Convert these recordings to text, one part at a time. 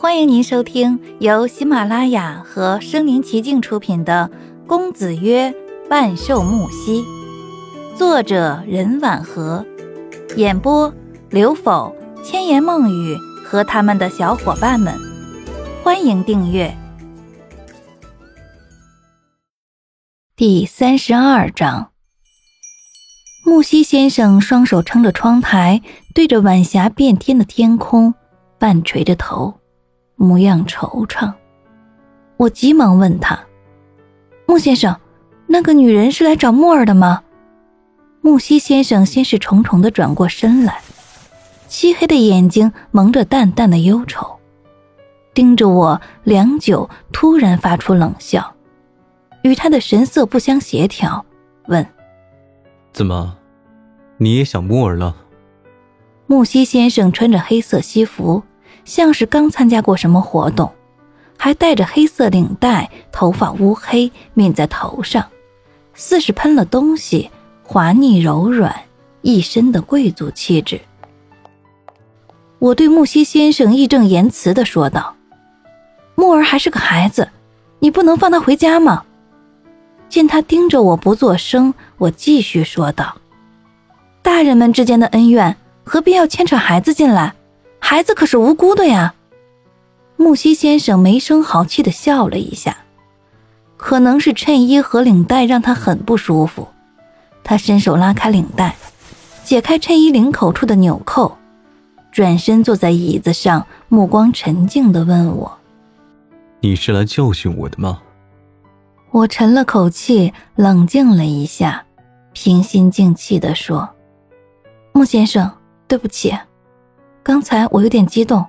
欢迎您收听由喜马拉雅和声临其境出品的《公子曰万寿木兮》，作者任婉和，演播刘否、千言梦语和他们的小伙伴们。欢迎订阅。第三十二章，木西先生双手撑着窗台，对着晚霞变天的天空，半垂着头。模样惆怅，我急忙问他：“穆先生，那个女人是来找木儿的吗？”木西先生先是重重的转过身来，漆黑的眼睛蒙着淡淡的忧愁，盯着我良久，突然发出冷笑，与他的神色不相协调，问：“怎么，你也想木儿了？”木西先生穿着黑色西服。像是刚参加过什么活动，还戴着黑色领带，头发乌黑，抿在头上，似是喷了东西，滑腻柔软，一身的贵族气质。我对木西先生义正言辞地说道：“木儿还是个孩子，你不能放他回家吗？”见他盯着我不作声，我继续说道：“大人们之间的恩怨，何必要牵扯孩子进来？”孩子可是无辜的呀！木西先生没声好气的笑了一下，可能是衬衣和领带让他很不舒服。他伸手拉开领带，解开衬衣领口处的纽扣，转身坐在椅子上，目光沉静的问我：“你是来教训我的吗？”我沉了口气，冷静了一下，平心静气的说：“木先生，对不起。”刚才我有点激动，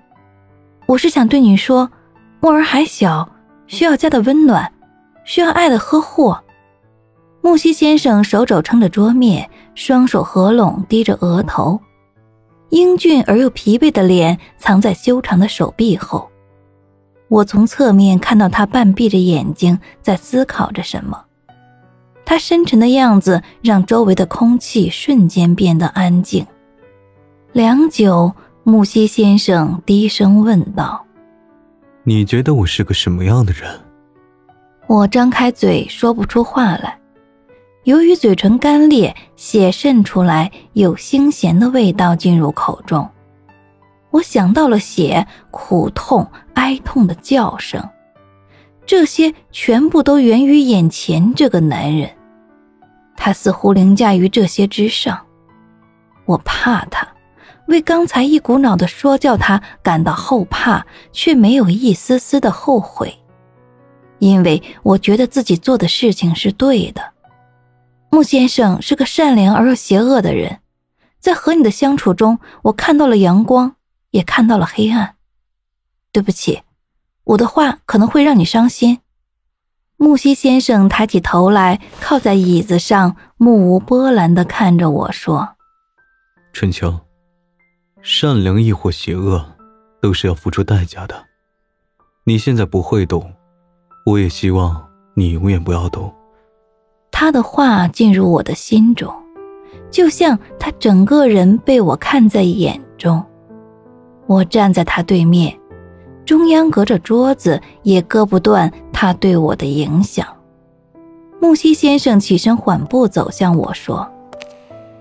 我是想对你说，木儿还小，需要家的温暖，需要爱的呵护。木西先生手肘撑着桌面，双手合拢，低着额头，英俊而又疲惫的脸藏在修长的手臂后。我从侧面看到他半闭着眼睛，在思考着什么。他深沉的样子让周围的空气瞬间变得安静。良久。木西先生低声问道：“你觉得我是个什么样的人？”我张开嘴说不出话来，由于嘴唇干裂，血渗出来，有腥咸的味道进入口中。我想到了血、苦痛、哀痛的叫声，这些全部都源于眼前这个男人，他似乎凌驾于这些之上。我怕他。为刚才一股脑的说教他感到后怕，却没有一丝丝的后悔，因为我觉得自己做的事情是对的。穆先生是个善良而又邪恶的人，在和你的相处中，我看到了阳光，也看到了黑暗。对不起，我的话可能会让你伤心。木西先生抬起头来，靠在椅子上，目无波澜地看着我说：“春秋。”善良亦或邪恶，都是要付出代价的。你现在不会懂，我也希望你永远不要懂。他的话进入我的心中，就像他整个人被我看在眼中。我站在他对面，中央隔着桌子，也割不断他对我的影响。木西先生起身缓步走向我说：“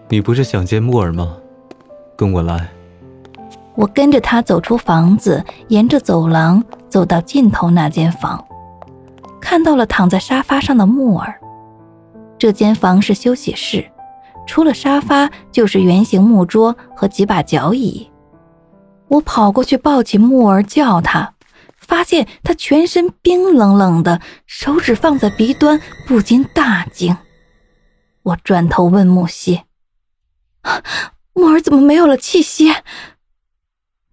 你不是想见木耳吗？跟我来。”我跟着他走出房子，沿着走廊走到尽头那间房，看到了躺在沙发上的木耳。这间房是休息室，除了沙发就是圆形木桌和几把脚椅。我跑过去抱起木耳叫他，发现他全身冰冷冷的，手指放在鼻端，不禁大惊。我转头问木西：“木耳怎么没有了气息？”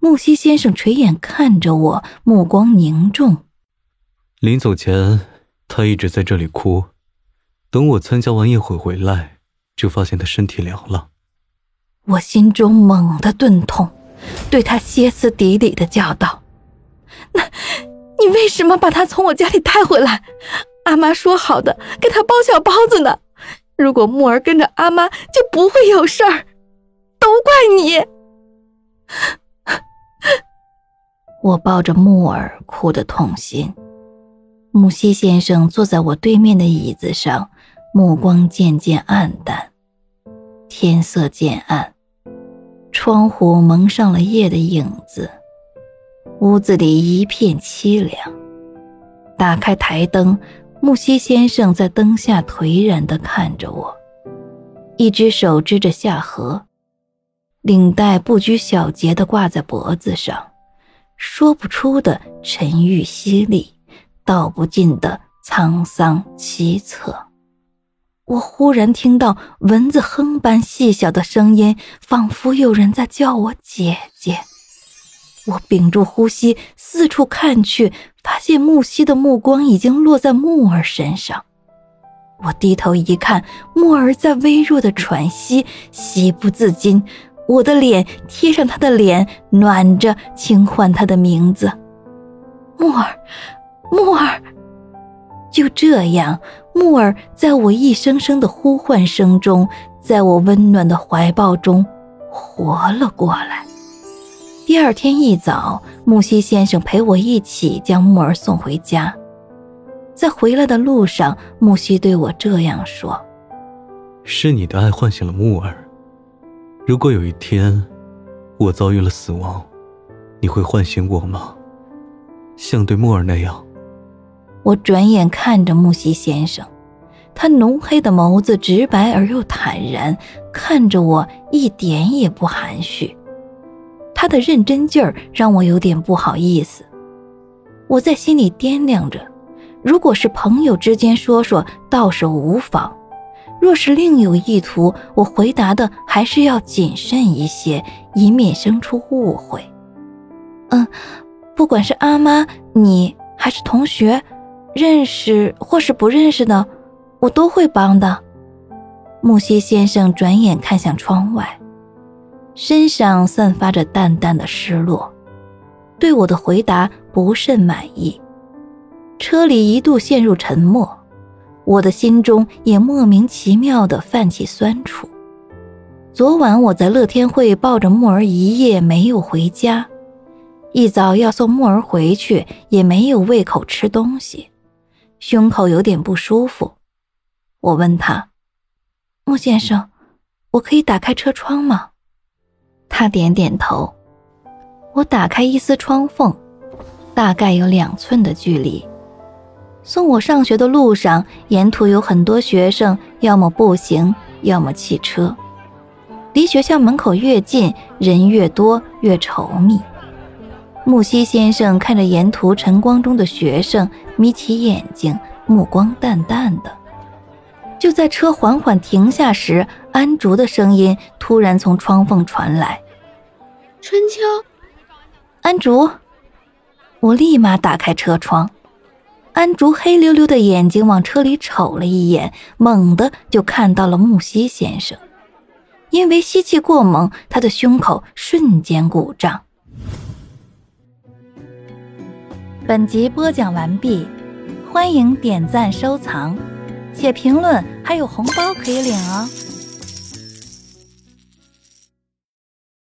木西先生垂眼看着我，目光凝重。临走前，他一直在这里哭。等我参加完宴会回来，就发现他身体凉了。我心中猛地钝痛，对他歇斯底里的叫道：“那，你为什么把他从我家里带回来？阿妈说好的给他包小包子呢。如果木儿跟着阿妈，就不会有事儿。都怪你！”我抱着木耳，哭得痛心。木西先生坐在我对面的椅子上，目光渐渐暗淡。天色渐暗，窗户蒙上了夜的影子，屋子里一片凄凉。打开台灯，木西先生在灯下颓然地看着我，一只手支着下颌，领带不拘小节地挂在脖子上。说不出的沉郁犀利，道不尽的沧桑凄恻。我忽然听到蚊子哼般细小的声音，仿佛有人在叫我姐姐。我屏住呼吸，四处看去，发现木西的目光已经落在木儿身上。我低头一看，木儿在微弱的喘息，喜不自禁。我的脸贴上他的脸，暖着，轻唤他的名字：“木儿，木儿。”就这样，木儿在我一声声的呼唤声中，在我温暖的怀抱中活了过来。第二天一早，木西先生陪我一起将木儿送回家。在回来的路上，木西对我这样说：“是你的爱唤醒了木儿。”如果有一天，我遭遇了死亡，你会唤醒我吗？像对木儿那样。我转眼看着木西先生，他浓黑的眸子直白而又坦然，看着我一点也不含蓄。他的认真劲儿让我有点不好意思。我在心里掂量着，如果是朋友之间说说，倒是无妨。若是另有意图，我回答的还是要谨慎一些，以免生出误会。嗯，不管是阿妈、你还是同学，认识或是不认识的，我都会帮的。木西先生转眼看向窗外，身上散发着淡淡的失落，对我的回答不甚满意。车里一度陷入沉默。我的心中也莫名其妙地泛起酸楚。昨晚我在乐天会抱着木儿一夜没有回家，一早要送木儿回去也没有胃口吃东西，胸口有点不舒服。我问他：“穆先生，我可以打开车窗吗？”他点点头。我打开一丝窗缝，大概有两寸的距离。送我上学的路上，沿途有很多学生，要么步行，要么汽车。离学校门口越近，人越多，越稠密。木西先生看着沿途晨光中的学生，眯起眼睛，目光淡淡的。就在车缓缓停下时，安竹的声音突然从窗缝传来：“春秋，安竹。”我立马打开车窗。安竹黑溜溜的眼睛往车里瞅了一眼，猛地就看到了木西先生。因为吸气过猛，他的胸口瞬间鼓胀。本集播讲完毕，欢迎点赞、收藏，写评论，还有红包可以领哦。